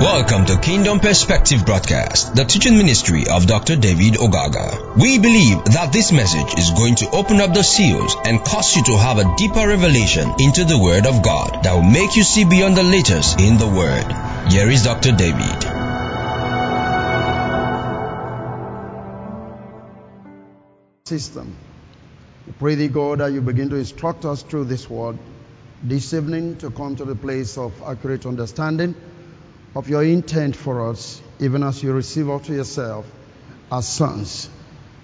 Welcome to Kingdom Perspective Broadcast, the teaching ministry of Dr. David Ogaga. We believe that this message is going to open up the seals and cause you to have a deeper revelation into the Word of God that will make you see beyond the letters in the Word. Here is Dr. David. System. We pray thee, God, that you begin to instruct us through this word this evening to come to the place of accurate understanding of your intent for us, even as you receive us to yourself as sons.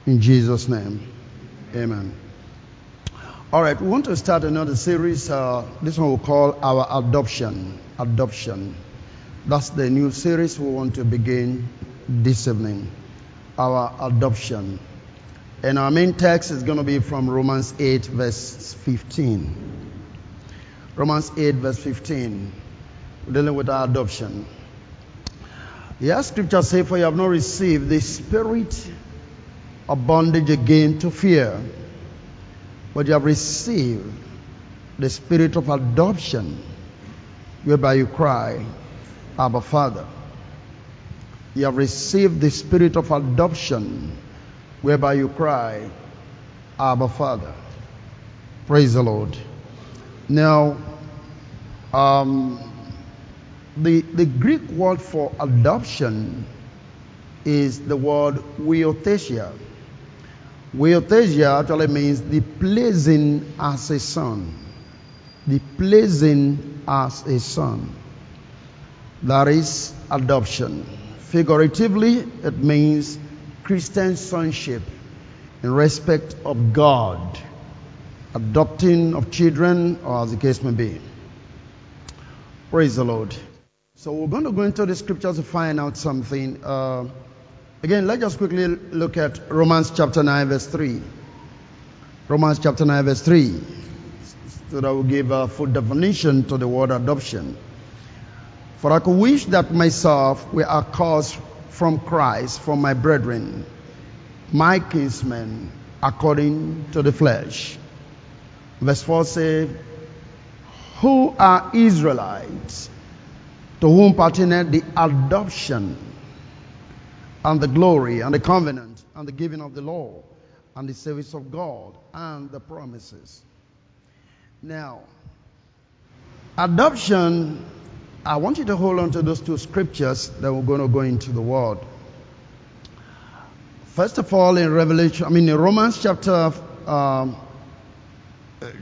In Jesus' name, amen. All right, we want to start another series. Uh, this one we'll call our adoption. Adoption. That's the new series we want to begin this evening. Our adoption. And our main text is going to be from Romans 8, verse 15. Romans 8, verse 15. Dealing with our adoption. Yes, scripture says, For you have not received the spirit of bondage again to fear, but you have received the spirit of adoption, whereby you cry, Abba Father. You have received the spirit of adoption, whereby you cry, Abba Father. Praise the Lord. Now, um, the, the Greek word for adoption is the word huiothesia. Huiothesia actually means the placing as a son. The placing as a son. That is adoption. Figuratively, it means Christian sonship in respect of God, adopting of children, or as the case may be. Praise the Lord. So we're going to go into the scriptures to find out something. Uh, again, let's just quickly look at Romans chapter 9, verse 3. Romans chapter 9, verse 3. So that will give a full definition to the word adoption. For I could wish that myself were accursed from Christ for my brethren, my kinsmen, according to the flesh. Verse 4 says, Who are Israelites? To whom pertained the adoption and the glory and the covenant and the giving of the law and the service of God and the promises. Now, adoption, I want you to hold on to those two scriptures that we're going to go into the word. First of all, in Revelation, I mean, in Romans chapter, um,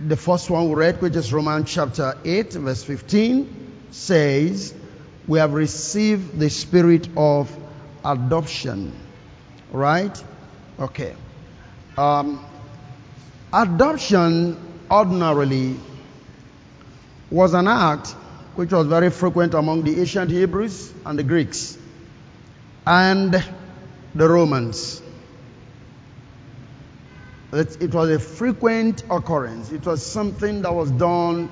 the first one we read, which is Romans chapter 8, verse 15, says, we have received the spirit of adoption. Right? Okay. Um, adoption ordinarily was an act which was very frequent among the ancient Hebrews and the Greeks and the Romans. It was a frequent occurrence. It was something that was done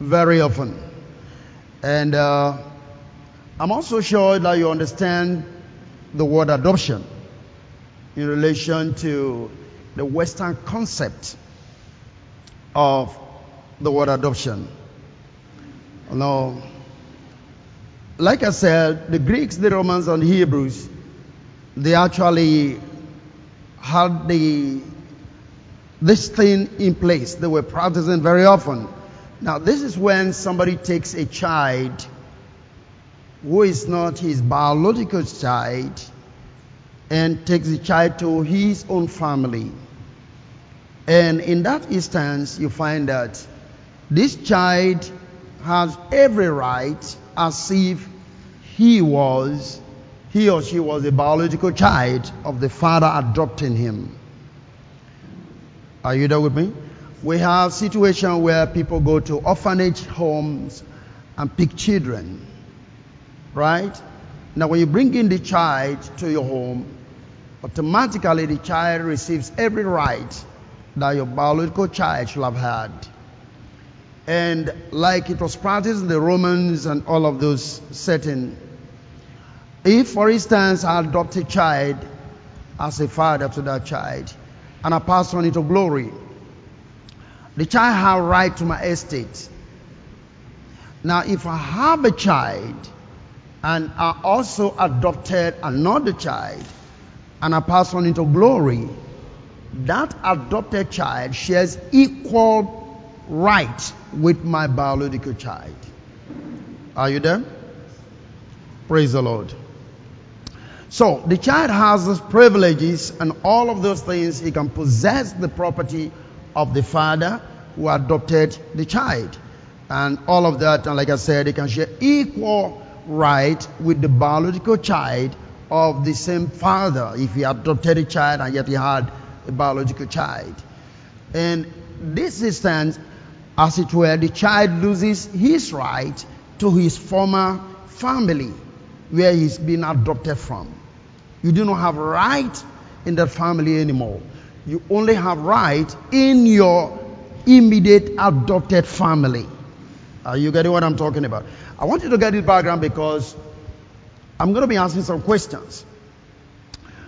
very often. And uh, I'm also sure that you understand the word adoption in relation to the Western concept of the word adoption. Now, like I said, the Greeks, the Romans, and Hebrews, they actually had the this thing in place. They were practicing very often. Now, this is when somebody takes a child who is not his biological child and takes the child to his own family. And in that instance, you find that this child has every right as if he was, he or she was a biological child of the father adopting him. Are you there with me? We have situation where people go to orphanage homes and pick children. Right? Now, when you bring in the child to your home, automatically the child receives every right that your biological child should have had. And like it was practiced in the Romans and all of those setting, if, for instance, I adopt a child as a father to that child and I pass on into glory, the child have right to my estate. Now, if I have a child and I also adopted another child and I pass on into glory, that adopted child shares equal right with my biological child. Are you there? Praise the Lord. So the child has those privileges and all of those things. He can possess the property of the father who adopted the child. And all of that, and like I said, they can share equal right with the biological child of the same father if he adopted a child and yet he had a biological child. And this instance, as it were, the child loses his right to his former family where he's been adopted from. You do not have right in that family anymore. You only have right in your immediate adopted family. Are you getting what I'm talking about? I want you to get this background because I'm going to be asking some questions.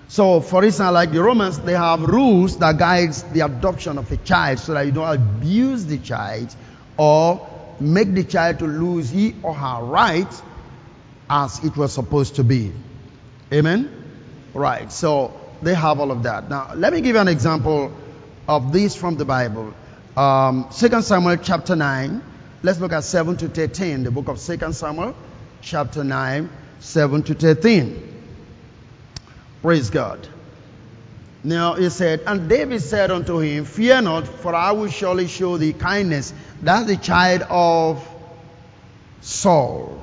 So, for instance, like the Romans, they have rules that guides the adoption of a child so that you don't abuse the child or make the child to lose he or her right as it was supposed to be. Amen? Right. So, they have all of that. Now, let me give you an example of this from the Bible. Um, 2 Samuel chapter 9. Let's look at 7 to 13. The book of 2 Samuel chapter 9 7 to 13. Praise God. Now he said, And David said unto him, Fear not, for I will surely show thee kindness. That's the child of Saul.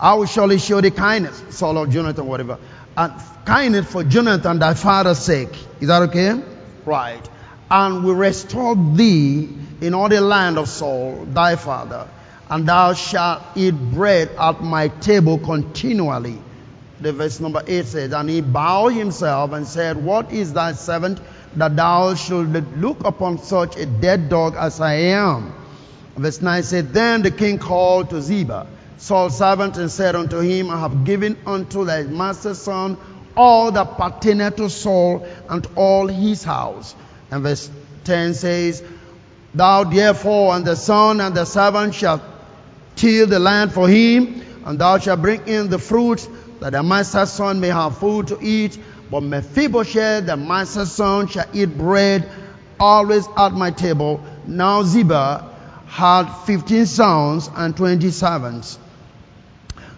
I will surely show thee kindness, Saul of Jonathan, whatever. And kindness for Jonathan, thy father's sake. Is that okay? Right. And we restore thee in all the land of Saul, thy father and thou shalt eat bread at my table continually. The verse number 8 says, And he bowed himself and said, What is thy servant that thou should look upon such a dead dog as I am? Verse 9 said, Then the king called to Ziba, Saul's servant, and said unto him, I have given unto thy master's son all that pertaineth to Saul and all his house. And verse 10 says, Thou therefore and the son and the servant shall till the land for him, and thou shalt bring in the fruits, that the master's son may have food to eat. But Mephibosheth, the master's son, shall eat bread always at my table. Now Ziba had fifteen sons and twenty servants.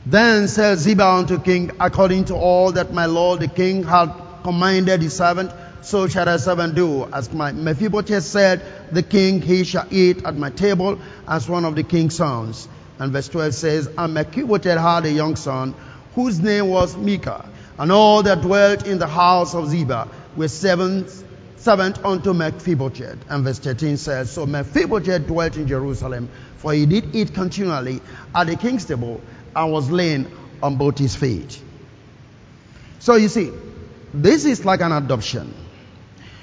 Then said Ziba unto king, according to all that my lord the king had commanded his servant, so shall thy servant do. As my Mephibosheth said, the king he shall eat at my table as one of the king's sons. And verse 12 says, And Mephibosheth had a young son, whose name was Micah. And all that dwelt in the house of Ziba were servants unto Mephibosheth. And verse 13 says, So Mephibosheth dwelt in Jerusalem, for he did eat continually at the king's table, and was laying on both his feet. So you see, this is like an adoption.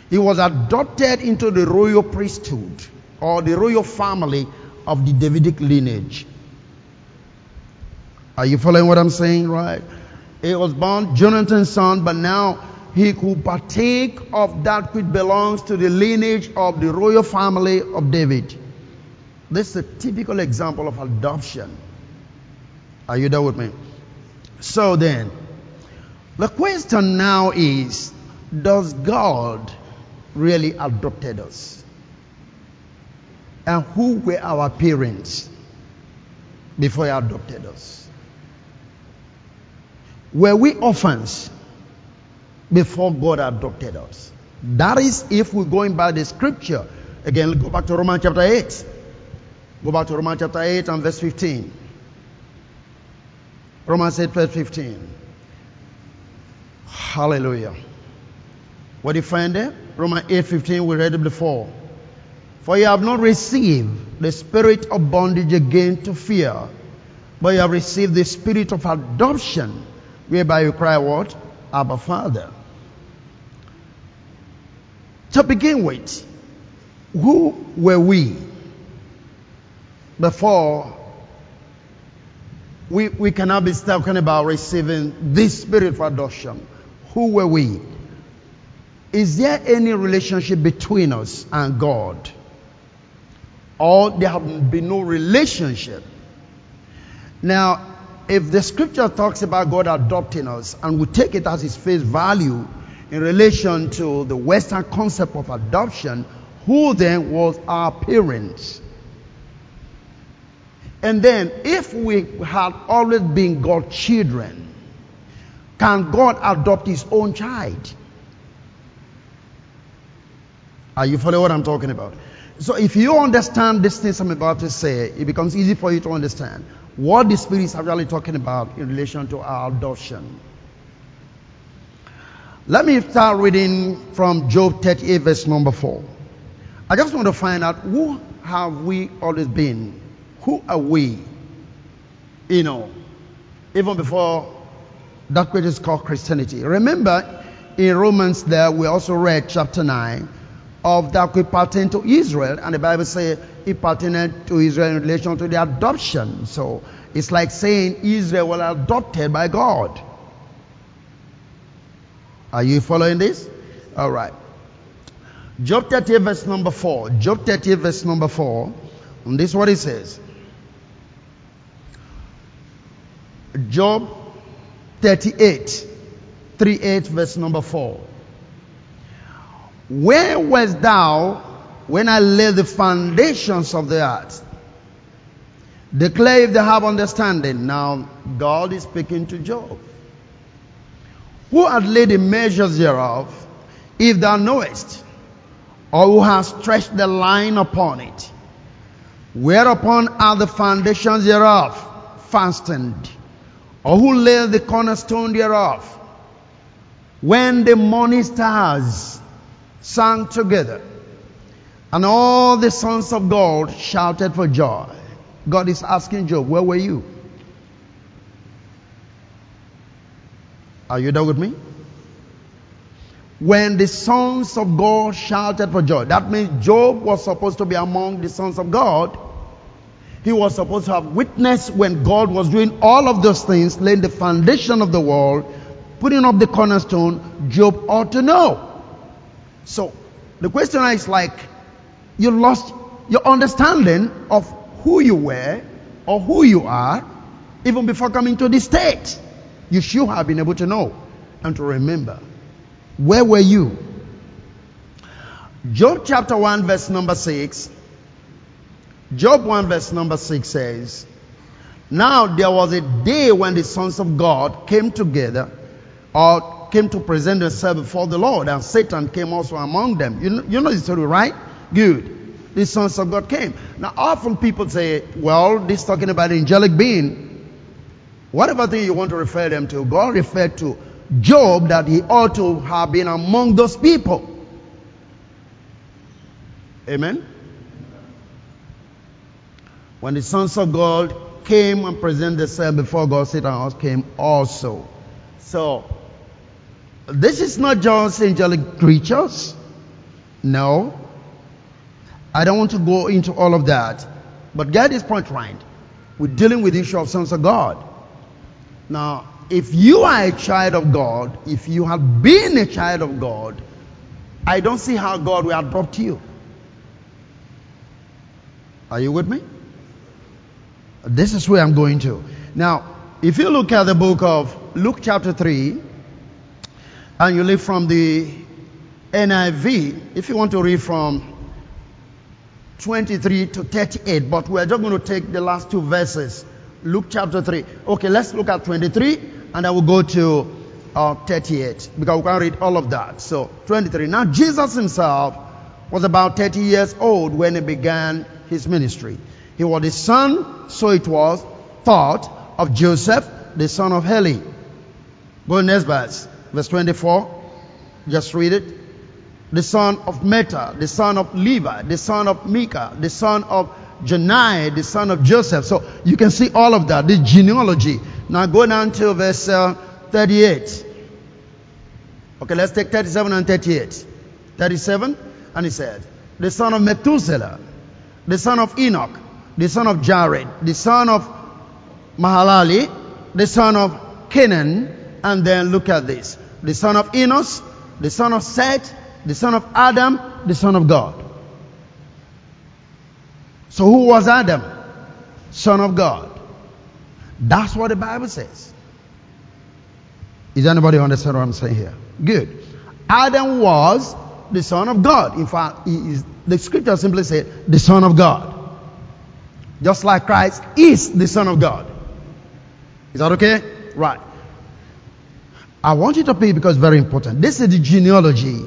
He was adopted into the royal priesthood or the royal family of the Davidic lineage. Are you following what I'm saying, right? He was born Jonathan's son, but now he could partake of that which belongs to the lineage of the royal family of David. This is a typical example of adoption. Are you there with me? So then, the question now is, does God really adopted us? And who were our parents before he adopted us? Were we orphans before God adopted us? That is if we're going by the scripture. Again, go back to Romans chapter 8. Go back to Romans chapter 8 and verse 15. Romans 8, verse 15. Hallelujah. What do you find there? Romans 8, 15, we read it before. For you have not received the spirit of bondage again to fear, but you have received the spirit of adoption whereby you cry what? Abba Father. To begin with, who were we before we, we cannot be talking about receiving this spirit of adoption? Who were we? Is there any relationship between us and God? Or there have been no relationship? Now, if the scripture talks about God adopting us and we take it as its face value in relation to the Western concept of adoption, who then was our parents? And then, if we had always been God's children, can God adopt his own child? Are you following what I'm talking about? So if you understand these things I'm about to say, it becomes easy for you to understand what the Spirit is actually talking about in relation to our adoption. Let me start reading from Job 38 verse number 4. I just want to find out who have we always been? Who are we? You know, even before that which is called Christianity. Remember, in Romans there we also read chapter 9 of that we pertain to Israel, and the Bible says it pertained to Israel in relation to the adoption. So it's like saying Israel was adopted by God. Are you following this? All right. Job 30 verse number 4. Job 30 verse number 4. And this is what it says. Job 38. 38 verse number 4. Where wast thou when I laid the foundations of the earth? Declare if they have understanding. Now, God is speaking to Job. Who had laid the measures thereof, if thou knowest, or who has stretched the line upon it? Whereupon are the foundations thereof fastened? Or who laid the cornerstone thereof? When the morning stars sang together. And all the sons of God shouted for joy. God is asking Job, where were you? Are you done with me? When the sons of God shouted for joy, that means Job was supposed to be among the sons of God. He was supposed to have witnessed when God was doing all of those things, laying the foundation of the world, putting up the cornerstone. Job ought to know. So the question is like, you lost your understanding of who you were or who you are even before coming to this state. You should have been able to know and to remember. Where were you? Job chapter 1 verse number 6. Job 1 verse number 6 says, Now there was a day when the sons of God came together or came to present themselves before the Lord, and Satan came also among them. You know, you know the story, right? Good. The sons of God came. Now, often people say, well, this talking about angelic being. Whatever thing you want to refer them to, God referred to Job that he ought to have been among those people. Amen? When the sons of God came and presented themselves before God, Satan came also. So, this is not just angelic creatures. No. I don't want to go into all of that. But get this point right. We're dealing with the issue of sons of God. Now, if you are a child of God, if you have been a child of God, I don't see how God will adopt you. Are you with me? This is where I'm going to. Now, if you look at the book of Luke chapter 3, and you read from the NIV, if you want to read from 23 to 38, but we're just going to take the last two verses. Luke chapter 3. Okay, let's look at 23 and I will go to uh, 38 because we can't read all of that. So, 23. Now, Jesus himself was about 30 years old when he began his ministry. He was the son, so it was thought, of Joseph, the son of Heli. Go next verse. Verse 24. Just read it. The son of Meta, the son of Levi, the son of Micah, the son of Janai, the son of Joseph. So you can see all of that, the genealogy. Now go down to verse uh, 38. Okay, let's take 37 and 38. 37, and he said, the son of Methuselah, the son of Enoch, the son of Jared, the son of Mahalali, the son of Canaan, and then look at this. The son of Enos, the son of Seth, the son of Adam, the son of God. So who was Adam? Son of God. That's what the Bible says. Is anybody understand what I'm saying here? Good. Adam was the son of God. In fact, is, the scripture simply said the son of God. Just like Christ is the son of God. Is that okay? Right. I want you to pay because very important. This is the genealogy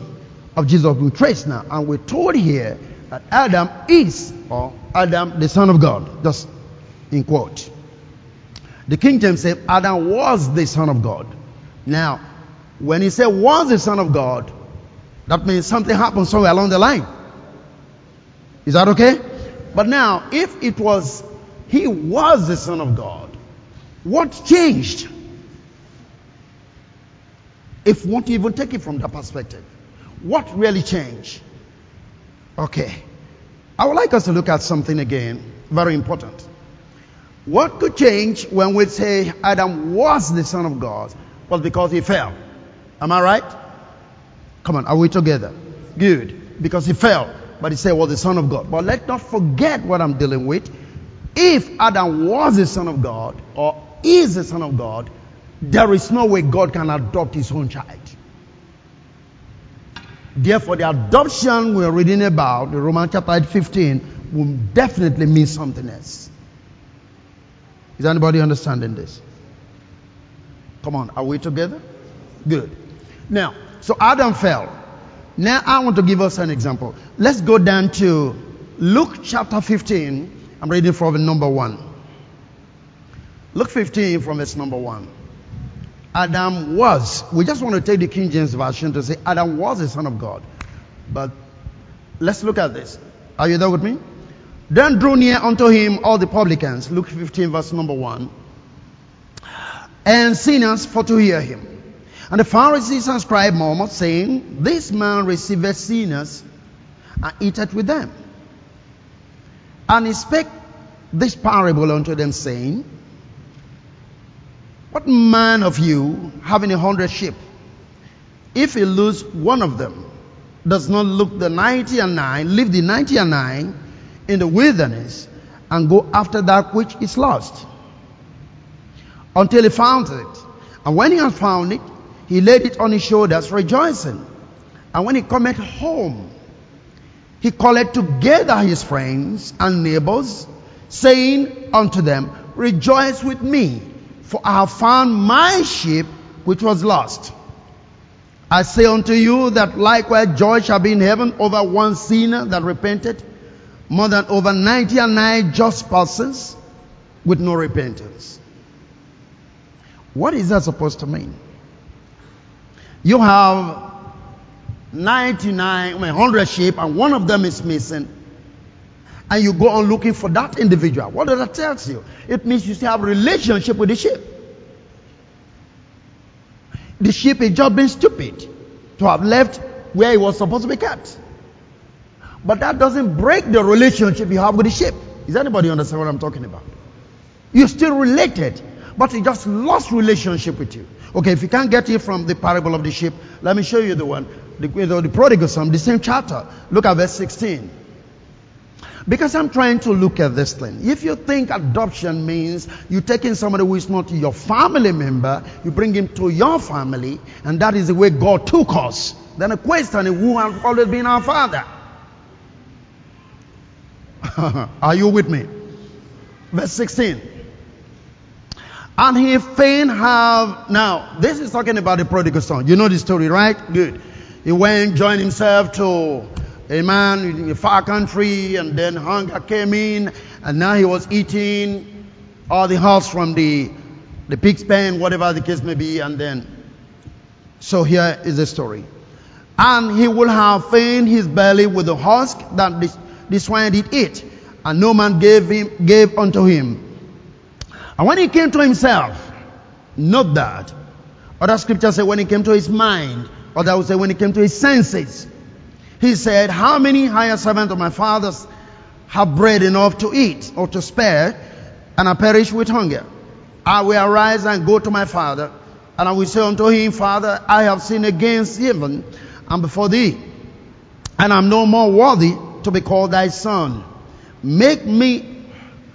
of Jesus we trace now. And we're told here that Adam is, or Adam the son of God. Just in quote. The King James said Adam was the son of God. Now, when he said was the son of God, that means something happened somewhere along the line. Is that okay? But now, if it was he was the son of God, what changed? If we want to even take it from that perspective, what really changed? Okay. I would like us to look at something again, very important. What could change when we say Adam was the son of God was because he fell. Am I right? Come on, are we together? Good. Because he fell, but he said was the son of God. But let's not forget what I'm dealing with. If Adam was the son of God or is the son of God, there is no way God can adopt his own child. Therefore, the adoption we're reading about, the Romans chapter 15, will definitely mean something else. Is anybody understanding this? Come on, are we together? Good. Now, so Adam fell. Now I want to give us an example. Let's go down to Luke chapter 15. I'm reading from number 1. Luke 15 from verse number 1. Adam was. We just want to take the King James Version to say Adam was the Son of God. But let's look at this. Are you there with me? Then drew near unto him all the publicans. Luke 15, verse number 1. And sinners for to hear him. And the Pharisees and scribes murmured, saying, This man receiveth sinners and eateth with them. And he spake this parable unto them, saying, what man of you, having a hundred sheep, if he lose one of them, does not look the ninety and nine, leave the ninety and nine in the wilderness, and go after that which is lost, until he found it. And when he had found it, he laid it on his shoulders, rejoicing. And when he cometh home, he called together his friends and neighbors, saying unto them, Rejoice with me, for I have found my sheep which was lost. I say unto you that likewise joy shall be in heaven over one sinner that repented, more than over ninety and nine just persons with no repentance. What is that supposed to mean? You have 99, 100 sheep and one of them is missing and you go on looking for that individual. What does that tell you? It means you still have relationship with the sheep. The sheep is just being stupid to have left where it was supposed to be kept. But that doesn't break the relationship you have with the sheep. Is anybody understand what I'm talking about? You're still related, but he just lost relationship with you. Okay, if you can't get it from the parable of the sheep, let me show you the one, the, the prodigal son, the same chapter. Look at verse 16. Because I'm trying to look at this thing. If you think adoption means you taking somebody who is not your family member, you bring him to your family, and that is the way God took us, then the question is who has always been our father? Are you with me? Verse 16. And he fain have, now, this is talking about the prodigal son. You know the story, right? Good. He went, joined himself to a man in a far country, and then hunger came in, and now he was eating all the husks from the the pig's pen, whatever the case may be, and then so here is the story. And he will have fain his belly with the husk that the, the swine did eat, and no man gave him gave unto him. And when he came to himself, not that. Other scriptures say when he came to his mind, or that would say when he came to his senses. He said, How many higher servants of my father's have bread enough to eat or to spare, and I perish with hunger? I will arise and go to my father, and I will say unto him, Father, I have sinned against heaven and before thee, and I'm no more worthy to be called thy son. Make me,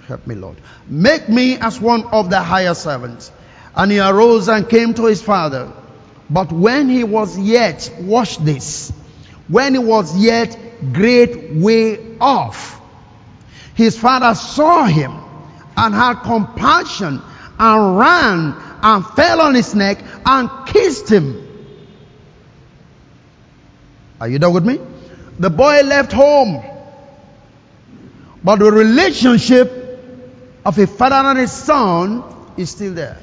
Help me, Lord. Make me as one of the higher servants. And he arose and came to his father. But when he was yet, watch this, when he was yet great way off, his father saw him and had compassion and ran and fell on his neck and kissed him. Are you done with me? The boy left home. But the relationship of a father and a son is still there.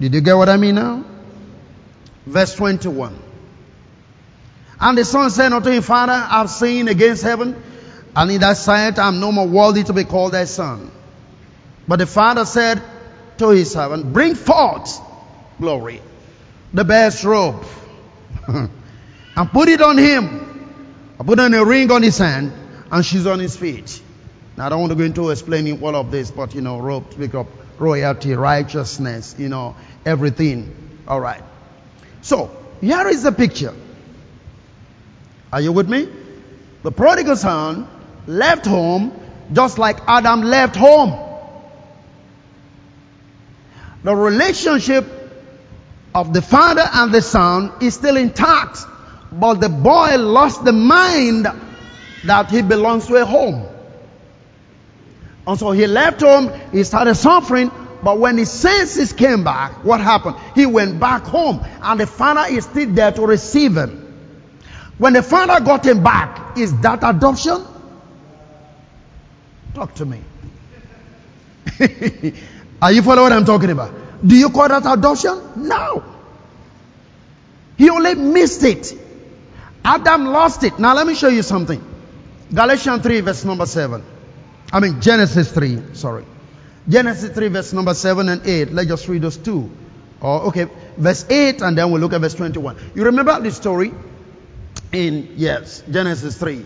Did you get what I mean now? Verse 21. And the son said unto him, Father, I've sinned against heaven, and in thy sight I'm no more worthy to be called thy son. But the father said to his servant, Bring forth glory, the best robe, and put it on him. I put on a ring on his hand and shoes on his feet. Now, I don't want to go into explaining all of this, but you know, robe, speak of royalty, righteousness, you know, everything. All right. So, here is the picture. Are you with me? The prodigal son left home just like Adam left home. The relationship of the father and the son is still intact, but the boy lost the mind that he belongs to a home. And so he left home, he started suffering, but when his senses came back, what happened? He went back home, and the father is still there to receive him. When the father got him back, is that adoption? Talk to me. Are you following what I'm talking about? Do you call that adoption? No. He only missed it. Adam lost it. Now let me show you something. Galatians 3 verse number 7. I mean Genesis 3, sorry. Genesis 3 verse number 7 and 8. Let's just read those two. Oh, okay. Verse 8 and then we'll look at verse 21. You remember the story? In, yes, Genesis 3.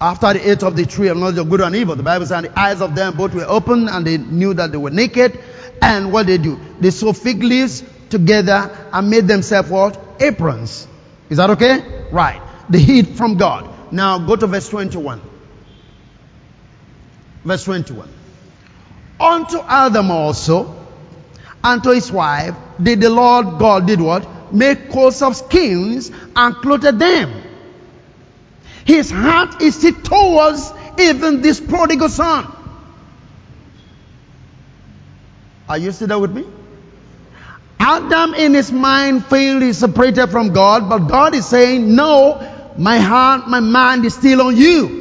After the ate of the tree of knowledge of good and evil, the Bible says the eyes of them both were open and they knew that they were naked. And what they do? They sew fig leaves together and made themselves what? Aprons. Is that okay? Right. The heat from God. Now go to verse 21. Verse 21. Unto Adam also, and to his wife, did the Lord God did what? Make coats of skins and clothed them. His heart is still towards even this prodigal son. Are you still there with me? Adam in his mind felt he separated from God, but God is saying, no, my heart, my mind is still on you.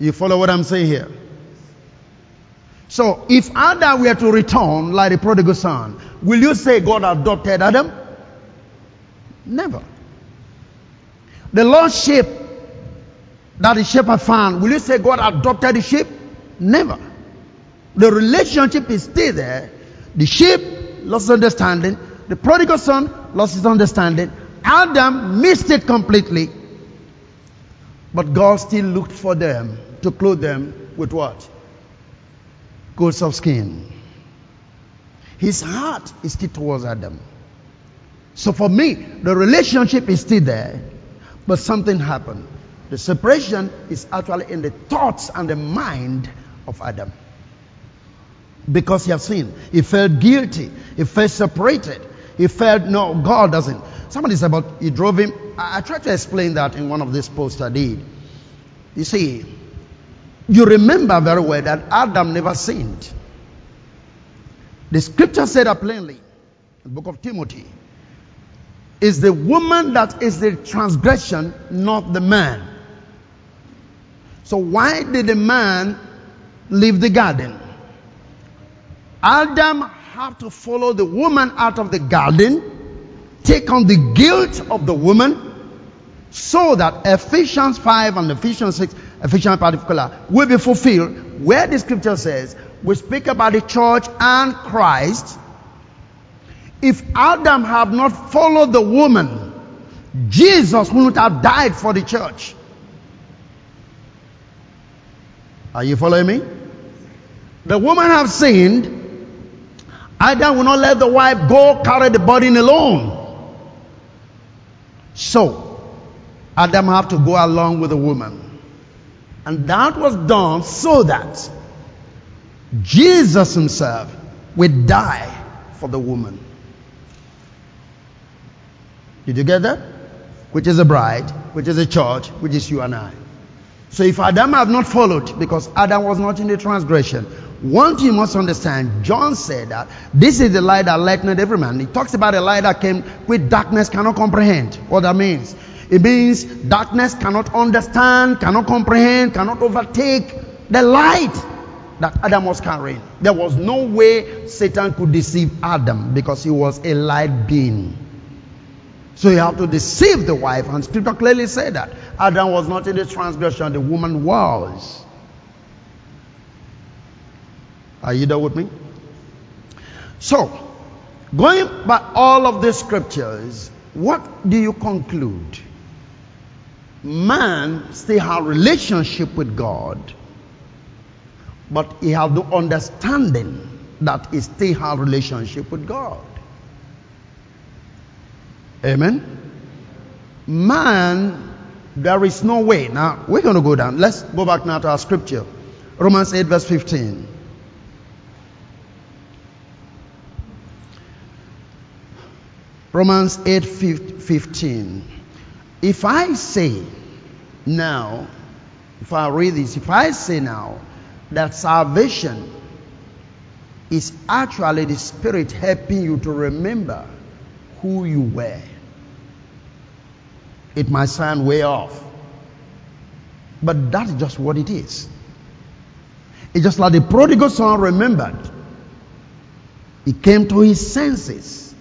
You follow what I'm saying here? So, if Adam were to return like the prodigal son, will you say God adopted Adam? Never. The lost sheep that the shepherd found, will you say God adopted the sheep? Never. The relationship is still there. The sheep lost understanding. The prodigal son lost his understanding. Adam missed it completely. But God still looked for them to clothe them with what? Coats of skin. His heart is still towards Adam. So for me, the relationship is still there, but something happened. The separation is actually in the thoughts and the mind of Adam. Because he has sinned. He felt guilty. He felt separated. He felt, no, God doesn't. Somebody said about, he drove him. I, I tried to explain that in one of these posts I did. You see, you remember very well that Adam never sinned. The scripture said that plainly, the book of Timothy. Is the woman that is the transgression, not the man. So why did the man leave the garden? Adam had to follow the woman out of the garden, take on the guilt of the woman, so that Ephesians 5 and Ephesians 6, Ephesians particular, will be fulfilled, where the scripture says, we speak about the church and Christ. If Adam had not followed the woman, Jesus wouldn't have died for the church. Are you following me? The woman have sinned. Adam will not let the wife go carry the burden alone. So, Adam have to go along with the woman. And that was done so that Jesus himself would die for the woman. Did you get that? Which is a bride, which is a church, which is you and I. So if Adam had not followed, because Adam was not in the transgression, one thing you must understand, John said that this is the light that lightened every man. He talks about a light that came with darkness cannot comprehend. What that means. It means darkness cannot understand, cannot comprehend, cannot overtake the light that Adam was carrying. There was no way Satan could deceive Adam because he was a light being. So you have to deceive the wife, and scripture clearly said that. Adam was not in the transgression, the woman was. Are you there with me? So, going by all of the scriptures, what do you conclude? Man still have relationship with God, but he have the understanding that he still have relationship with God. Amen. Man, there is no way. Now, we're going to go down. Let's go back now to our scripture. Romans 8, verse 15. Romans 8, 15. If I say now, if I read this, if I say now that salvation is actually the Spirit helping you to remember who you were. It might sound way off. But that's just what it is. It's just like the prodigal son remembered. He came to his senses.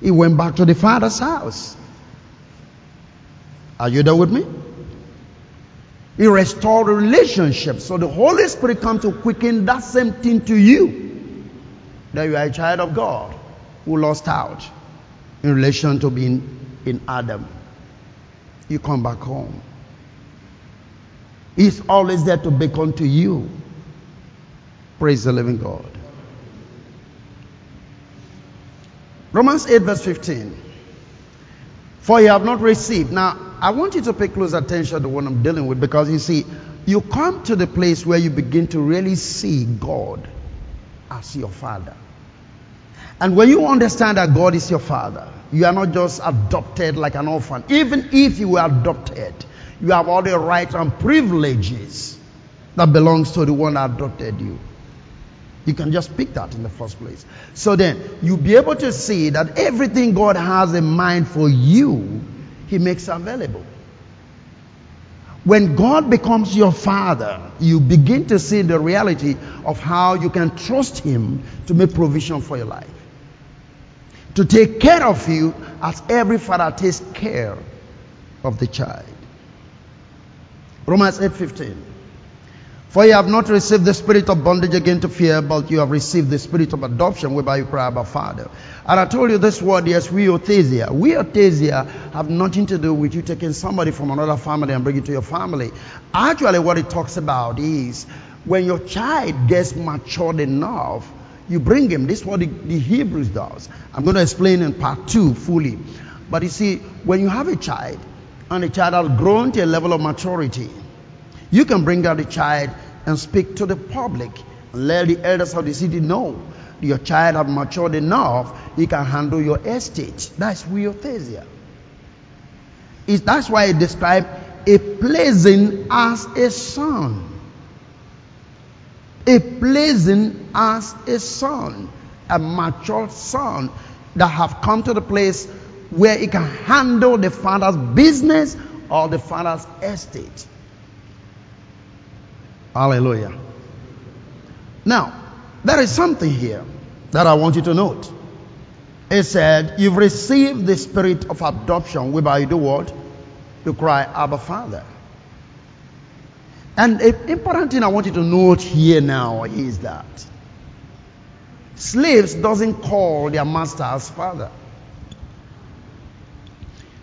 He went back to the father's house. Are you there with me? He restored the relationship. So the Holy Spirit comes to quicken that same thing to you. That you are a child of God who lost out in relation to being in Adam. You come back home. He's always there to beckon to you. Praise the living God. Romans 8, verse 15. For you have not received. Now, I want you to pay close attention to what I'm dealing with because you see, you come to the place where you begin to really see God as your Father. And when you understand that God is your father, you are not just adopted like an orphan. Even if you were adopted, you have all the rights and privileges that belongs to the one that adopted you. You can just pick that in the first place. So then you'll be able to see that everything God has in mind for you, He makes available. When God becomes your father, you begin to see the reality of how you can trust Him to make provision for your life to take care of you as every father takes care of the child. Romans 8:15. For you have not received the spirit of bondage again to fear, but you have received the spirit of adoption whereby you cry, Abba Father. And I told you this word, yes, huiothesia. Huiothesia have nothing to do with you taking somebody from another family and bringing it to your family. Actually, what it talks about is when your child gets matured enough you bring him. This is what the, the Hebrews does. I'm going to explain in part two fully. But you see, when you have a child and the child has grown to a level of maturity, you can bring out the child and speak to the public and let the elders of the city know your child has matured enough, he can handle your estate. That's huiothesia. It's, that's why it describes a pleasing as a son a pleasing as a son, a mature son that have come to the place where he can handle the father's business or the father's estate. Hallelujah. Now, there is something here that I want you to note. It said, You've received the spirit of adoption, whereby you do what? You cry, Abba Father. And the important thing I want you to note here now is that slaves doesn't call their masters father.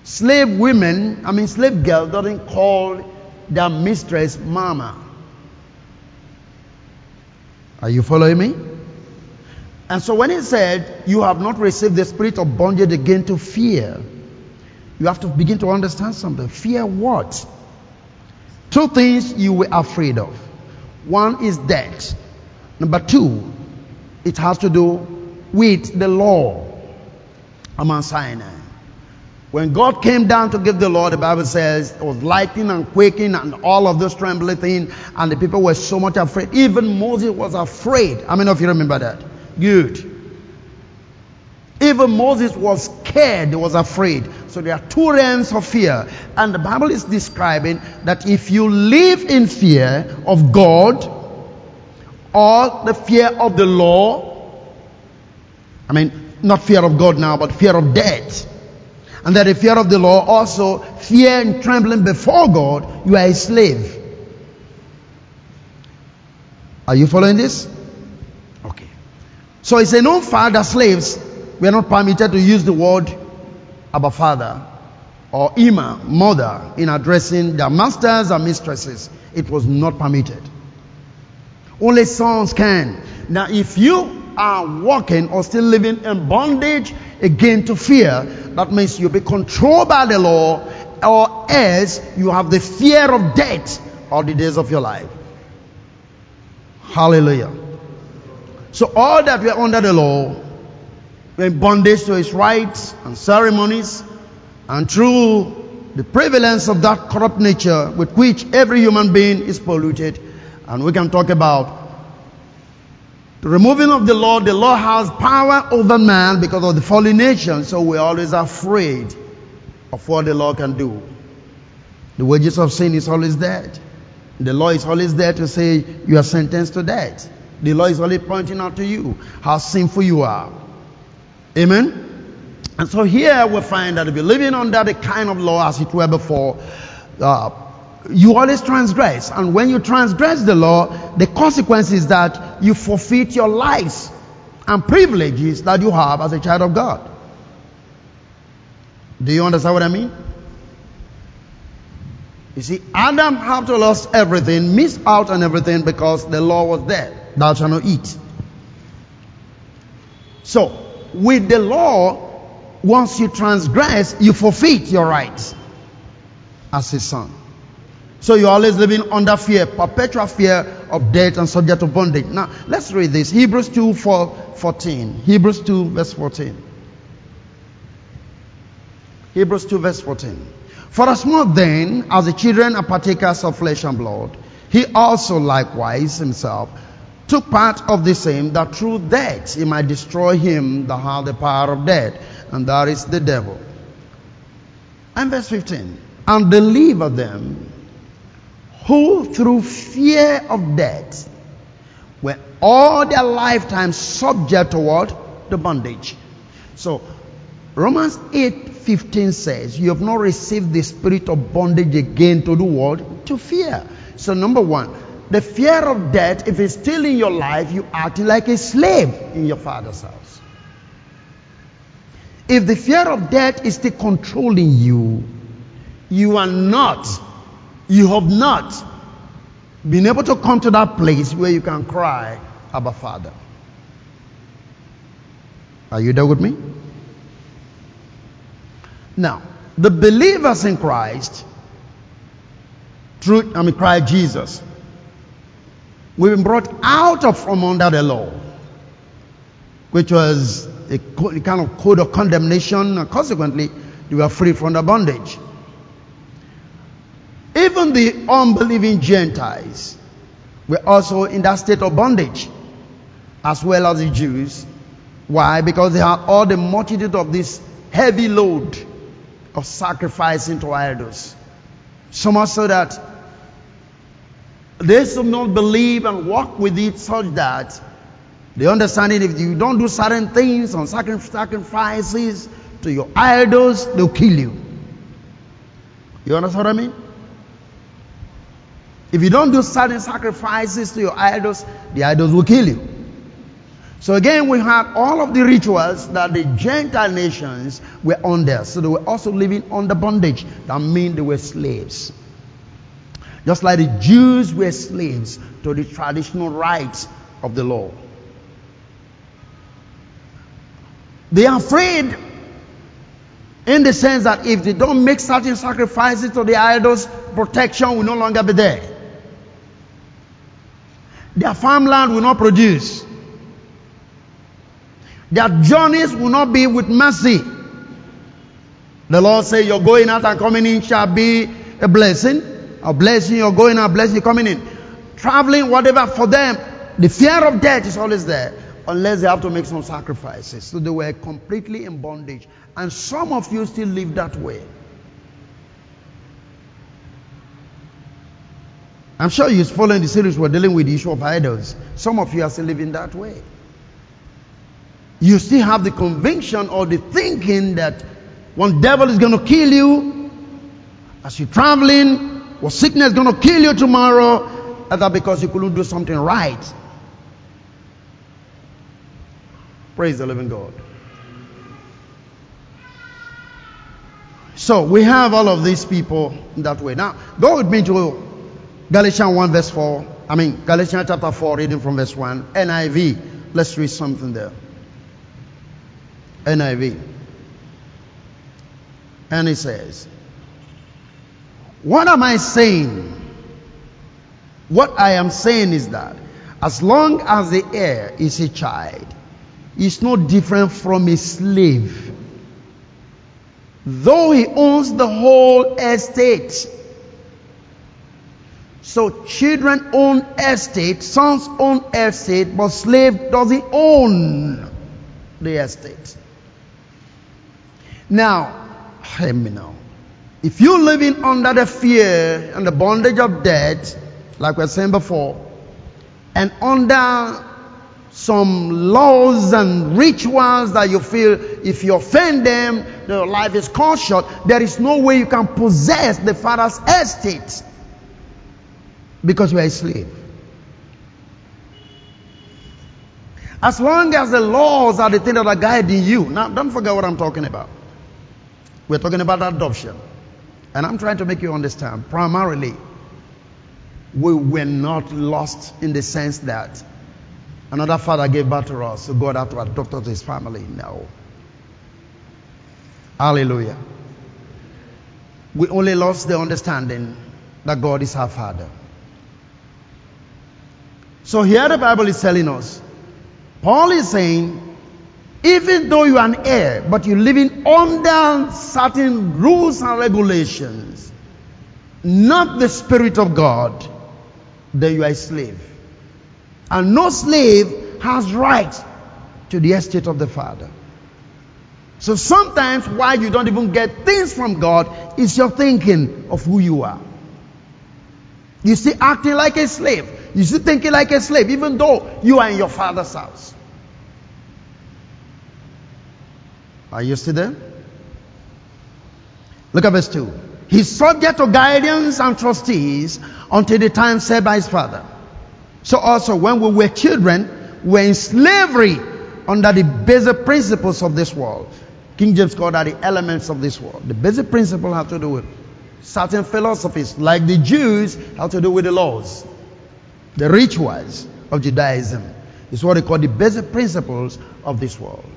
Slave women, I mean slave girl doesn't call their mistress mama. Are you following me? And so when he said, You have not received the spirit of bondage again to fear, you have to begin to understand something. Fear what? Two things you were afraid of. One is death. Number two, it has to do with the law Mount Sinai. When God came down to give the law, the Bible says it was lightning and quaking and all of those trembling things, and the people were so much afraid. Even Moses was afraid. How many of you remember that? Good. Even Moses was scared, he was afraid. So there are two realms of fear. And the Bible is describing that if you live in fear of God or the fear of the law, I mean, not fear of God now, but fear of death, and that the fear of the law also fear and trembling before God, you are a slave. Are you following this? Okay. So it's a known fact that slaves were not permitted to use the word Abba Father or Ima, mother, in addressing their masters and mistresses. It was not permitted. Only sons can. Now, if you are walking or still living in bondage again to fear, that means you'll be controlled by the law, or else you have the fear of death all the days of your life. Hallelujah. So, all that we are under the law, we're in bondage to its rites and ceremonies, and through the prevalence of that corrupt nature with which every human being is polluted. And we can talk about the removing of the law. The law has power over man because of the fallen nature, so we're always afraid of what the law can do. The wages of sin is always death. The law is always there to say you are sentenced to death. The law is only pointing out to you how sinful you are. Amen. And so here we find that if you're living under the kind of law as it were before, uh, you always transgress. And when you transgress the law, the consequence is that you forfeit your lives and privileges that you have as a child of God. Do you understand what I mean? You see, Adam had to lose everything, miss out on everything because the law was there. Thou shalt not eat. So, with the law, once you transgress, you forfeit your rights as a son. So you're always living under fear, perpetual fear of death and subject to bondage. Now, let's read this. Hebrews 2 4, 14. Hebrews 2 verse 14. Hebrews 2 verse 14. For as much then as the children are partakers of flesh and blood, he also likewise himself took part of the same that through death he might destroy him that had the power of death, and that is the devil. And verse 15. And deliver them who through fear of death were all their lifetime subject to what? The bondage. So Romans 8 15 says, You have not received the spirit of bondage again to the world, to fear. So, number one, the fear of death, if it's still in your life, you act like a slave in your father's house. If the fear of death is still controlling you, you are not, you have not been able to come to that place where you can cry, Abba Father. Are you there with me? Now, the believers in Christ, through, I mean, Christ Jesus, we've been brought out of from under the law, which was a, kind of code of condemnation, and consequently, we were free from the bondage. Even the unbelieving Gentiles were also in that state of bondage, as well as the Jews. Why? Because they had all the multitude of this heavy load of sacrificing to idols. So much so that they should not believe and walk with it such that they understand it if you don't do certain things on sacrifices to your idols, they'll kill you. You understand what I mean? If you don't do certain sacrifices to your idols, the idols will kill you. So again, we had all of the rituals that the Gentile nations were under. So they were also living under bondage. That means they were slaves. Just like the Jews were slaves to the traditional rites of the law. They are afraid in the sense that if they don't make certain sacrifices to the idols, protection will no longer be there. Their farmland will not produce. Their journeys will not be with mercy. The Lord said, Your going out and coming in shall be a blessing. A blessing, you're going out, blessing, coming in. Traveling, whatever, for them, the fear of death is always there unless they have to make some sacrifices. So they were completely in bondage. And some of you still live that way. I'm sure you're following the series we're dealing with the issue of idols. Some of you are still living that way. You still have the conviction or the thinking that one devil is going to kill you as you're traveling, or sickness is going to kill you tomorrow, that because you couldn't do something right. Praise the living God. So we have all of these people that way. Now, go with me to Galatians 1 verse 4. I mean, Galatians chapter 4, reading from verse 1. NIV. Let's read something there. NIV. And it says, What am I saying? What I am saying is that as long as the heir is a child, he's no different from a slave. Though he owns the whole estate. So children own estate, sons own estate, but slave doesn't own the estate. Now, hear me now. If you're living under the fear and the bondage of debt, like we were saying before, and under some laws and rituals that you feel if you offend them, your life is cut short, there is no way you can possess the father's estate because you are a slave. As long as the laws are the thing that are guiding you. Now, don't forget what I'm talking about. We're talking about adoption. And I'm trying to make you understand. Primarily, we were not lost in the sense that another father gave birth to us, so God had to adopt us to his family. No. Hallelujah. We only lost the understanding that God is our father. So here the Bible is telling us, Paul is saying, even though you are an heir, but you're living under certain rules and regulations, not the Spirit of God, then you are a slave. And no slave has right to the estate of the Father. So sometimes why you don't even get things from God is your thinking of who you are. You see acting like a slave. You see thinking like a slave, even though you are in your father's house. Are you still there? Look at verse 2. He's subject to guardians and trustees until the time set by his father. So also when we were children, we were in slavery under the basic principles of this world. King James called that the elements of this world. The basic principle have to do with certain philosophies, like the Jews have to do with the laws, the rituals of Judaism. It's what they call the basic principles of this world.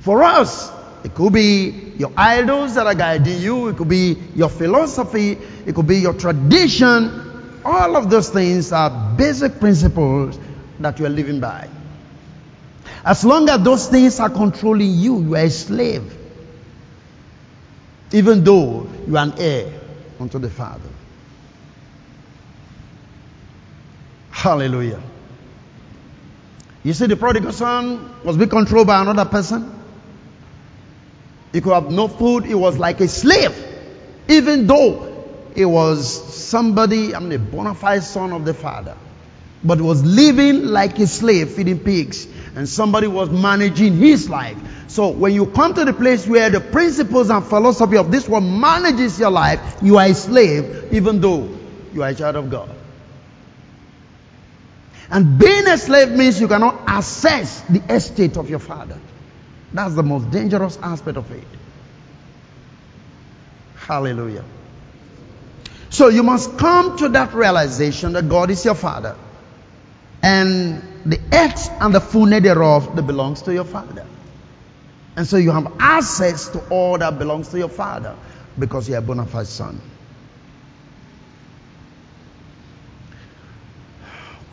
For us, it could be your idols that are guiding you. It could be your philosophy. It could be your tradition. All of those things are basic principles that you are living by. As long as those things are controlling you, you are a slave. Even though you are an heir unto the Father. Hallelujah. You see, the prodigal son was being controlled by another person. He could have no food. He was like a slave. Even though he was somebody, I mean, a bona fide son of the father. But was living like a slave, feeding pigs. And somebody was managing his life. So when you come to the place where the principles and philosophy of this world manages your life, you are a slave, even though you are a child of God. And being a slave means you cannot access the estate of your father. That's the most dangerous aspect of it. Hallelujah. So you must come to that realization that God is your father. And the earth and the fullness thereof that belongs to your father. And so you have access to all that belongs to your father because you're a bona fide son.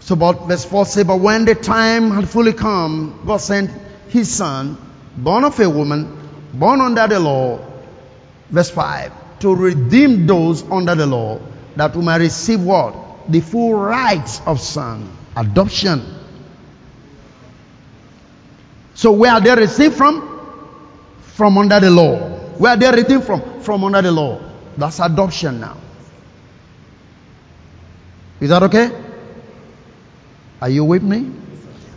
So, but verse 4 says, But when the time had fully come, God sent his son, born of a woman, born under the law, verse 5, to redeem those under the law, that we might receive what? The full rights of son, adoption. So, where are they received from? From under the law. Where are they redeemed from? From under the law. That's adoption now. Is that okay? Are you with me?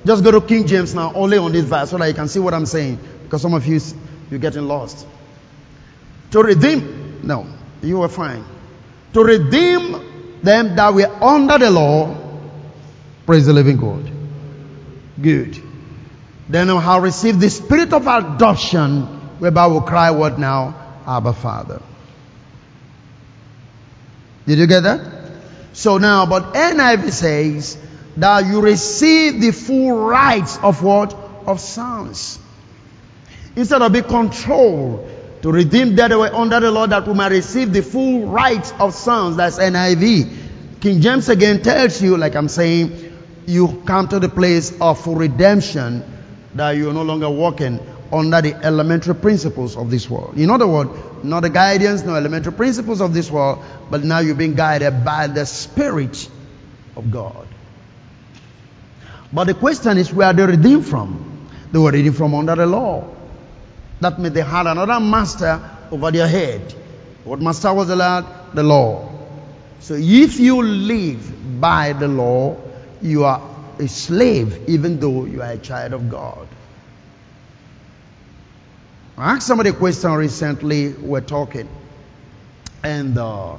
Just go to King James now, only on this verse, so that you can see what I'm saying. Because some of you, you're getting lost. To redeem, no, you were fine. To redeem them that were under the law, praise the living God. Good. Then we have received the spirit of adoption, whereby we cry, What now? Abba Father. Did you get that? So now, but NIV says, that you receive the full rights of what? Of sons. Instead of being controlled to redeem that way under the law that we might receive the full rights of sons. That's NIV. King James again tells you, like I'm saying, you come to the place of redemption that you're no longer walking under the elementary principles of this world. In other words, not the guidance, no elementary principles of this world, but now you're being guided by the Spirit of God. But the question is where they redeemed from? They were redeemed from under the law. That means they had another master over their head. What master was allowed? The law. So if you live by the law, you are a slave even though you are a child of God. I asked somebody a question recently, we're talking, and uh,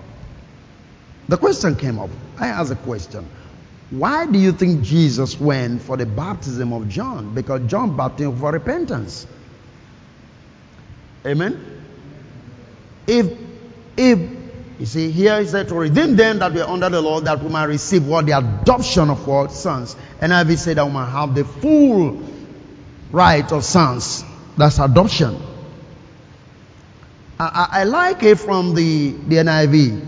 the question came up. I asked a question. Why do you think Jesus went for the baptism of John? Because John baptized for repentance. Amen? If, if, you see, here is that to redeem them that were under the law, that we might receive what the adoption of what sons. And I will say that we might have the full right of sons. That's adoption. I, I, I like it from the, the NIV.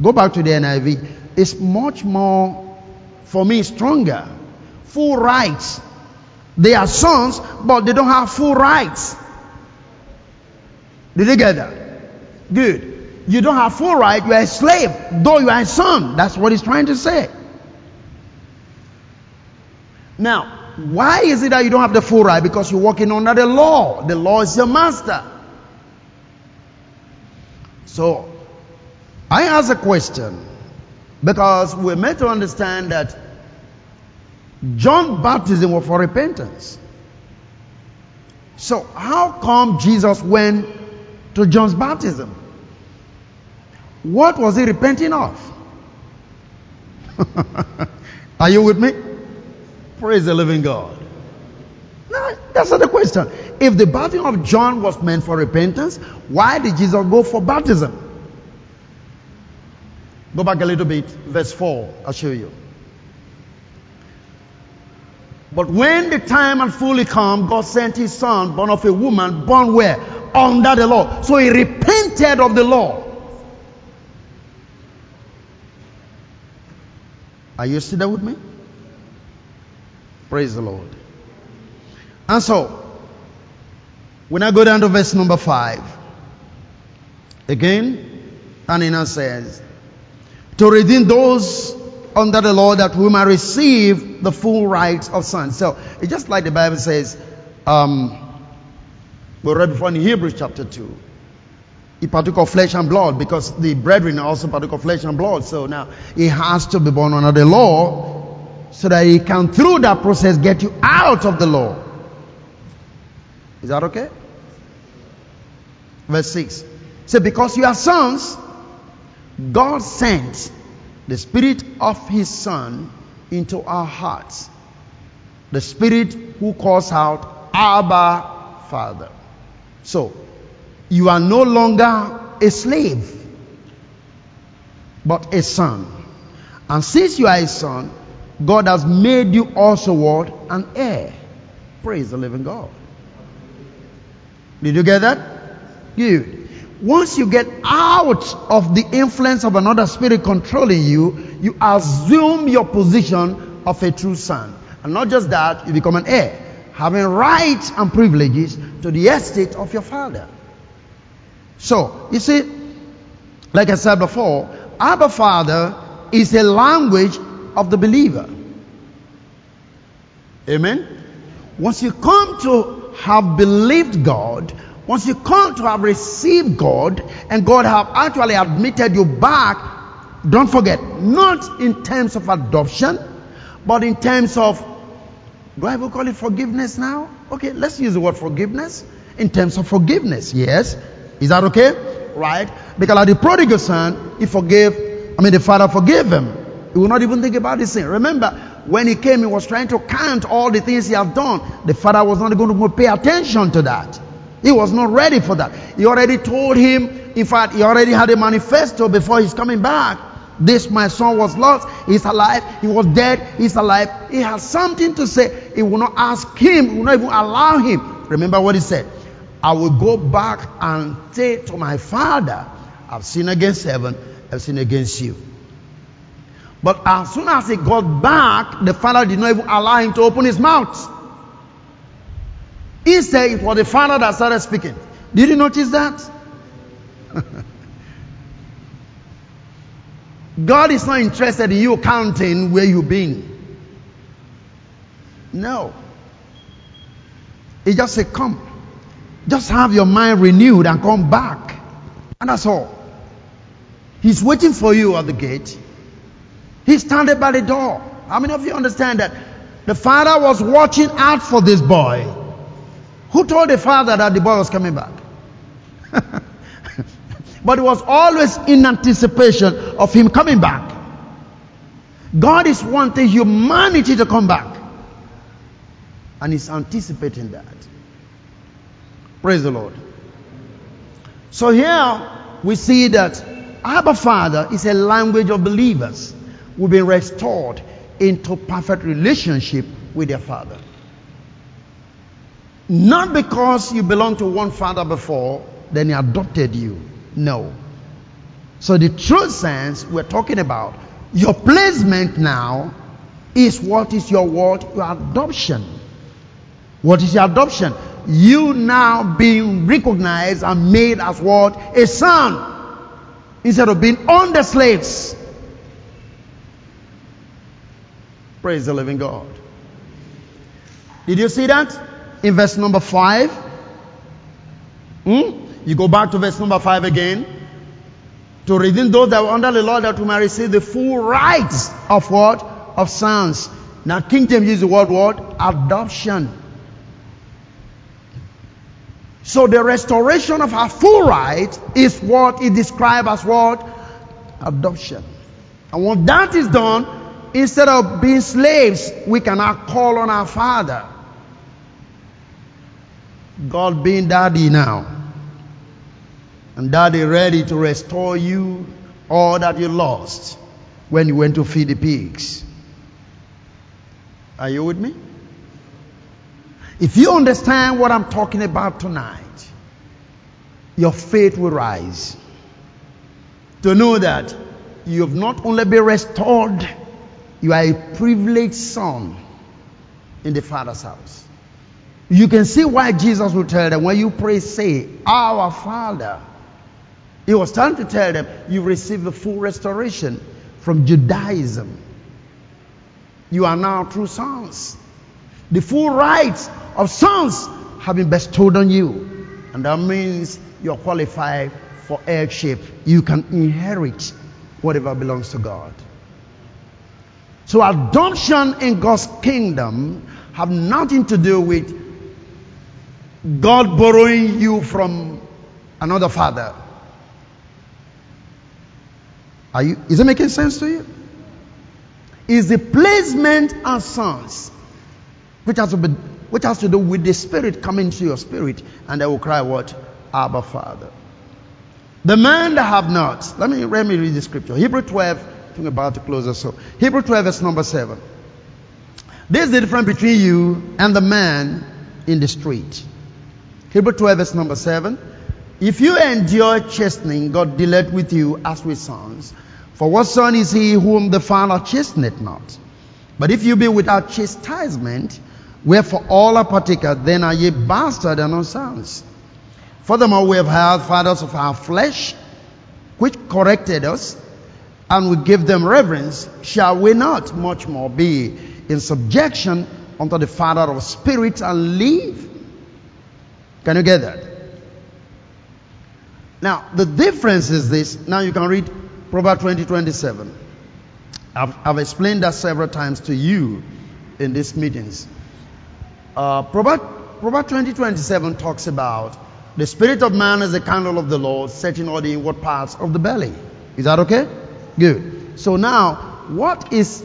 Go back to the NIV. It's much more for me stronger. Full rights. They are sons, but they don't have full rights. Did you get that? Good. You don't have full right, you are a slave, though you are a son. That's what he's trying to say. Now, why is it that you don't have the full right? Because you're working under the law. The law is your master. So, I ask a question. Because we're meant to understand that John's baptism was for repentance. So, how come Jesus went to John's baptism? What was he repenting of? Are you with me? Praise the living God. No, that's not the question. If the baptism of John was meant for repentance, why did Jesus go for baptism? Go back a little bit, verse 4. I'll show you. But when the time had fully come, God sent his son, born of a woman, born where? Under the law. So he repented of the law. Are you still there with me? Praise the Lord. And so, when I go down to verse number 5, again, Anina says, to redeem those under the law that we might receive the full rights of sons. So it's just like the Bible says, um, we read before in Hebrews chapter 2. He partook of flesh and blood because the brethren also partook of flesh and blood. So now he has to be born under the law so that he can, through that process, get you out of the law. Is that okay? Verse 6. So because you are sons, God sent the Spirit of His Son into our hearts. The Spirit who calls out, Abba, Father. So, you are no longer a slave, but a son. And since you are a son, God has made you also what? An heir. Praise the living God. Did you get that? Good. Once you get out of the influence of another spirit controlling you, you assume your position of a true son. And not just that, you become an heir, having rights and privileges to the estate of your father. So, you see, like I said before, Abba Father is a language of the believer. Amen? Once you come to have believed God, once you come to have received God, and God have actually admitted you back, don't forget, not in terms of adoption, but in terms of, do I ever call it forgiveness now? Okay, let's use the word forgiveness. In terms of forgiveness, yes. Is that okay? Right? Because like the prodigal son, he forgave, I mean, the father forgave him. He will not even think about this thing. Remember, when he came, he was trying to count all the things he had done. The father was not going to pay attention to that. He was not ready for that. He already told him, in fact, he already had a manifesto before he's coming back. This my son was lost, he's alive, he was dead, he's alive. He has something to say. He will not ask him, he will not even allow him. Remember what he said. I will go back and say to my father, I've sinned against heaven, I've sinned against you. But as soon as he got back, the father did not even allow him to open his mouth. Instead, it was the father that started speaking. Did you notice that? God is not interested in you counting where you've been. No. He just said, Come. Just have your mind renewed and come back. And that's all. He's waiting for you at the gate. He standing by the door. How many of you understand that? The father was watching out for this boy. Who told the father that the boy was coming back? but it was always in anticipation of him coming back. God is wanting humanity to come back. And he's anticipating that. Praise the Lord. So here we see that Abba Father is a language of believers who've been restored into perfect relationship with their Father. Not because you belong to one father before, then he adopted you. No. So the true sense we're talking about, your placement now is what is your word? Your adoption. What is your adoption? You now being recognized and made as what? A son. Instead of being under slaves. Praise the living God. Did you see that? In verse number 5. Hmm? You go back to verse number 5 again. To redeem those that were under the law that we might receive the full rights of what? Of sons. Now King James uses the word what? Adoption. So the restoration of our full right is what is described as what? Adoption. And when that is done, instead of being slaves, we can now call on our Father. God being daddy now. And daddy ready to restore you all that you lost when you went to feed the pigs. Are you with me? If you understand what I'm talking about tonight, your faith will rise. To know that you have not only been restored, you are a privileged son in the Father's house. You can see why Jesus will tell them when you pray, say, Our Father. He was trying to tell them, You receive the full restoration from Judaism. You are now true sons. The full rights of sons have been bestowed on you. And that means you're qualified for heirship. You can inherit whatever belongs to God. So adoption in God's kingdom have nothing to do with God borrowing you from another father. Are you, is it making sense to you? Is the placement as sons, which has, to be, which has to do with the spirit coming to your spirit, and they will cry, What? Abba Father. The man that have not, let me, let me read the scripture. Hebrew 12, I'm about to close so. Hebrew 12, verse number 7. This is the difference between you and the man in the street. Hebrew 12, verse number 7. If you endure chastening, God dealeth with you as with sons. For what son is he whom the Father chasteneth not? But if you be without chastisement, wherefore all are partaker, then are ye bastards and not sons. Furthermore, we have had fathers of our flesh, which corrected us, and we give them reverence. Shall we not much more be in subjection unto the Father of spirits and live? Can you get that? Now, the difference is this. Now you can read Proverbs 20, 27. I've, I've explained that several times to you in these meetings. Uh, Proverbs, Proverbs 20, 27 talks about the spirit of man is the candle of the Lord, setting all the inward parts of the belly. Is that okay? Good. So now, what is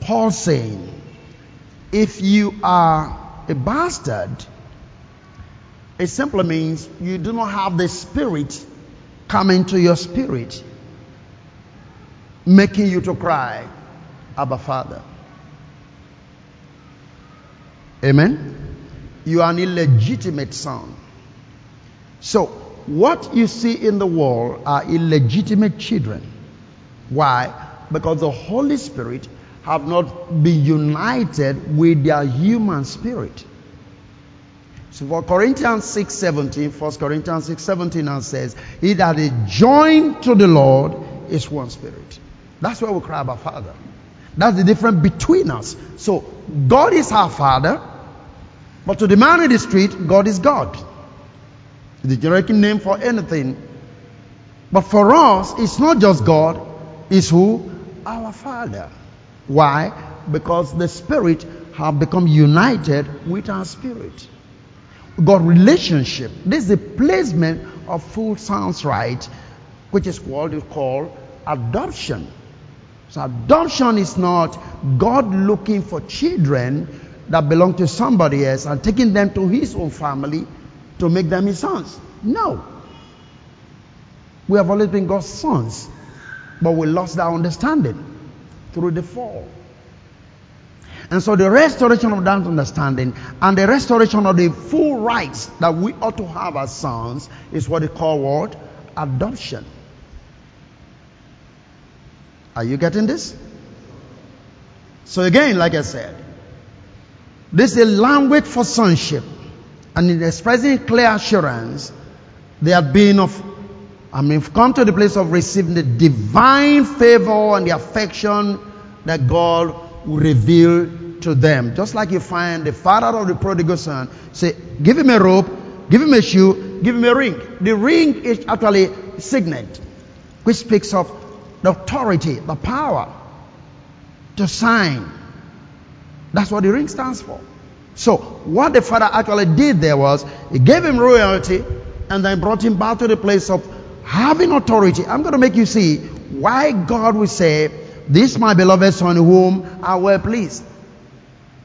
Paul saying? If you are a bastard, it simply means you do not have the spirit coming to your spirit, making you to cry, Abba Father. Amen? You are an illegitimate son. So, what you see in the world are illegitimate children. Why? Because the Holy Spirit have not been united with their human spirit. So for Corinthians 6:17, 1 Corinthians 6:17 now says, He that is joined to the Lord is one spirit. That's why we cry Abba Father. That's the difference between us. So God is our Father, but to the man in the street, God is God. The generic name for anything. But for us, it's not just God, it's who? Our Father. Why? Because the Spirit have become united with our spirit. God relationship. This is the placement of full sounds right, which is what is called adoption. So adoption is not God looking for children that belong to somebody else and taking them to his own family to make them his sons. No. We have always been God's sons, but we lost our understanding through the fall. And so the restoration of that understanding and the restoration of the full rights that we ought to have as sons is what they call what? Adoption. Are you getting this? So again, like I said, this is a language for sonship. And in expressing clear assurance, they have been of, I mean, come to the place of receiving the divine favor and the affection that God will reveal to them. Just like you find the father of the prodigal son say, give him a rope, give him a shoe, give him a ring. The ring is actually signet, which speaks of the authority, the power to sign. That's what the ring stands for. So what the father actually did there was he gave him royalty and then brought him back to the place of having authority. I'm going to make you see why God will say, this my beloved son whom I well pleased.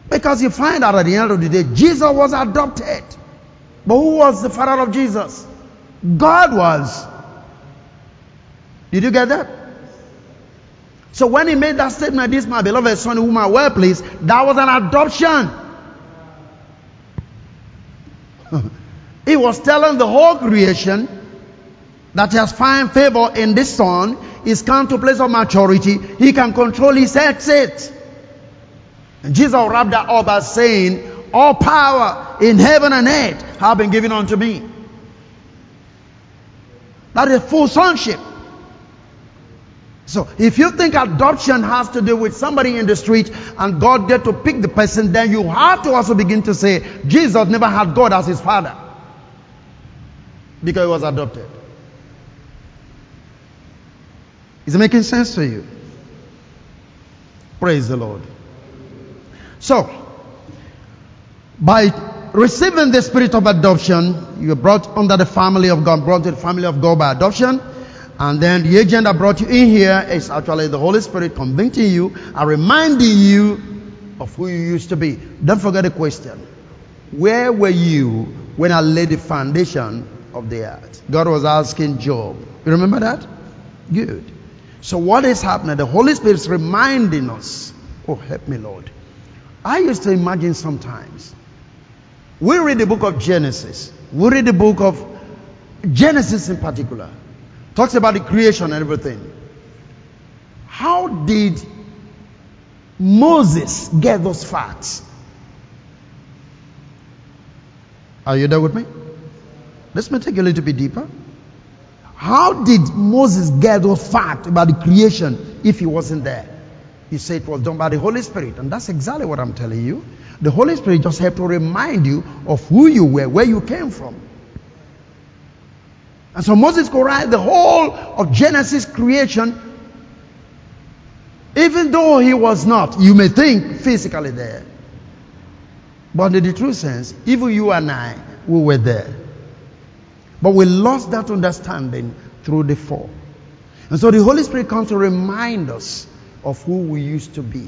Because you find out at the end of the day, Jesus was adopted. But who was the father of Jesus? God was. Did you get that? So when he made that statement, this my beloved son whom I well pleased, that was an adoption. he was telling the whole creation that he has found favor in this son, is come to place of maturity, he can control his exit. And Jesus wrapped that up by saying, All power in heaven and earth have been given unto me. That is full sonship. So if you think adoption has to do with somebody in the street and God get to pick the person, then you have to also begin to say Jesus never had God as his father because he was adopted. Is it making sense to you? Praise the Lord. So, by receiving the spirit of adoption, you are brought under the family of God, brought to the family of God by adoption. And then the agent that brought you in here is actually the Holy Spirit convicting you and reminding you of who you used to be. Don't forget the question. Where were you when I laid the foundation of the earth? God was asking Job. You remember that? Good. So what is happening? The Holy Spirit is reminding us. Oh, help me, Lord. I used to imagine sometimes. We read the book of Genesis. We read the book of Genesis in particular, talks about the creation and everything. How did Moses get those facts? Are you there with me? Let's me take a little bit deeper. How did Moses get those facts about the creation if he wasn't there? He said it was done by the Holy Spirit. And that's exactly what I'm telling you. The Holy Spirit just have to remind you of who you were, where you came from. And so Moses could write the whole of Genesis creation, even though he was not, you may think, physically there. But in the true sense, even you and I, we were there. But we lost that understanding through the fall. And so the Holy Spirit comes to remind us of who we used to be.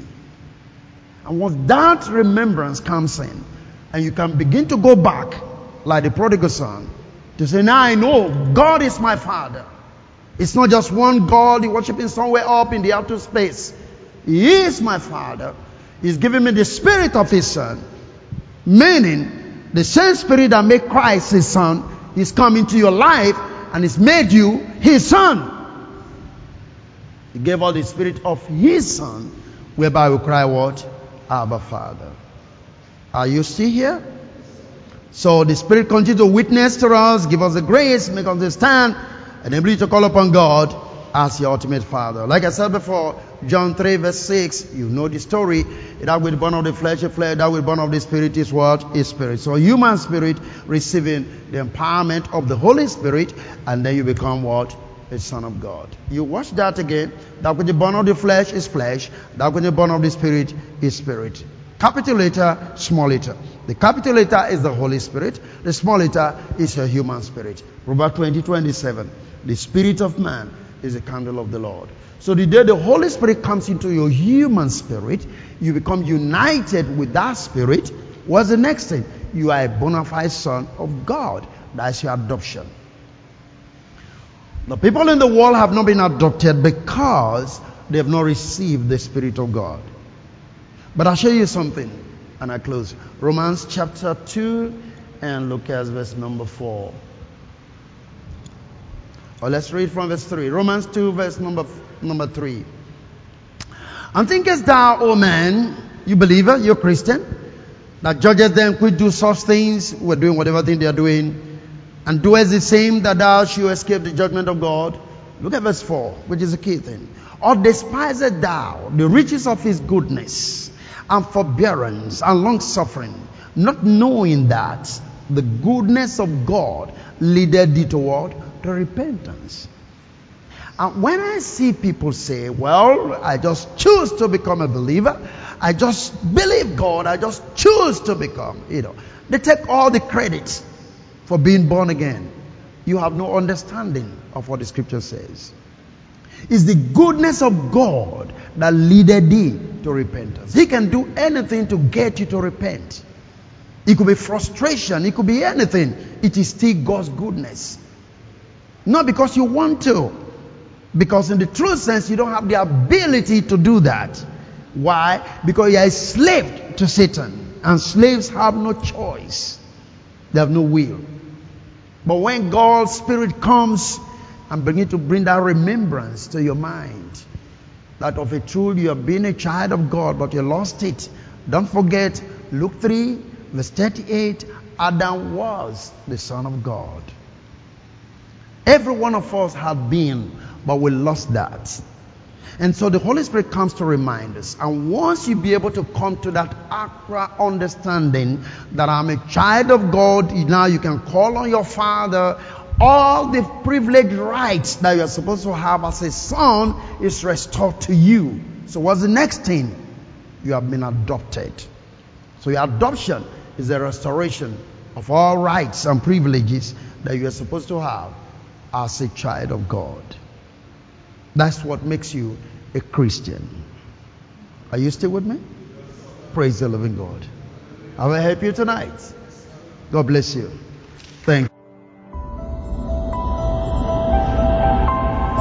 And once that remembrance comes in, and you can begin to go back like the prodigal son to say, Now I know God is my Father. It's not just one God you worshiping somewhere up in the outer space. He is my Father. He's given me the Spirit of His Son. Meaning, the same Spirit that made Christ His Son is come into your life and He's made you His Son. He gave all the Spirit of His Son, whereby we cry, What? Abba Father. Are you still here? So the Spirit continues to witness to us, give us the grace, make us understand, and ability to call upon God as your ultimate Father. Like I said before, John 3 verse 6, you know the story. That will burn of the flesh is flesh, that will burn of the spirit is what? Is spirit. So human spirit receiving the empowerment of the Holy Spirit, and then you become what? A son of God. You watch that again. That which is born of the flesh is flesh. That which is born of the spirit is spirit. Capital letter, small letter. The capital letter is the Holy Spirit. The small letter is a human spirit. Proverbs 20, 27. The spirit of man is the candle of the Lord. So the day the Holy Spirit comes into your human spirit, you become united with that spirit. What's the next thing? You are a bona fide son of God. That's your adoption. The people in the world have not been adopted because they have not received the Spirit of God. But I'll show you something, and I close. Romans chapter 2, and look at verse number 4. Or let's read from verse 3. Romans 2, verse number, number 3. And thinkest thou, O man, you believer, you Christian, that judges them could do such things, we're doing whatever thing they are doing, and doest the same that thou shalt escape the judgment of God? Look at verse 4, which is a key thing. Or despisest thou the riches of his goodness and forbearance and long suffering, not knowing that the goodness of God leadeth thee toward to repentance. And when I see people say, well, I just choose to become a believer, I just believe God, I just choose to become, you know, they take all the credit for being born again. You have no understanding of what the scripture says. It's the goodness of God that leaded thee to repentance. He can do anything to get you to repent. It could be frustration, it could be anything. It is still God's goodness. Not because you want to, because in the true sense, you don't have the ability to do that. Why? Because you are enslaved to Satan, and slaves have no choice, they have no will. But when God's Spirit comes and begin to bring that remembrance to your mind, that of a truth you have been a child of God, but you lost it. Don't forget Luke 3, verse 38 Adam was the Son of God. Every one of us had been, but we lost that. And so the Holy Spirit comes to remind us. And once you be able to come to that accurate understanding that I'm a child of God, now you can call on your Father. All the privileged rights that you're supposed to have as a son is restored to you. So what's the next thing? You have been adopted. So your adoption is the restoration of all rights and privileges that you are supposed to have as a child of God. That's what makes you a Christian. Are you still with me? Praise the living God. I will help you tonight. God bless you. Thank you.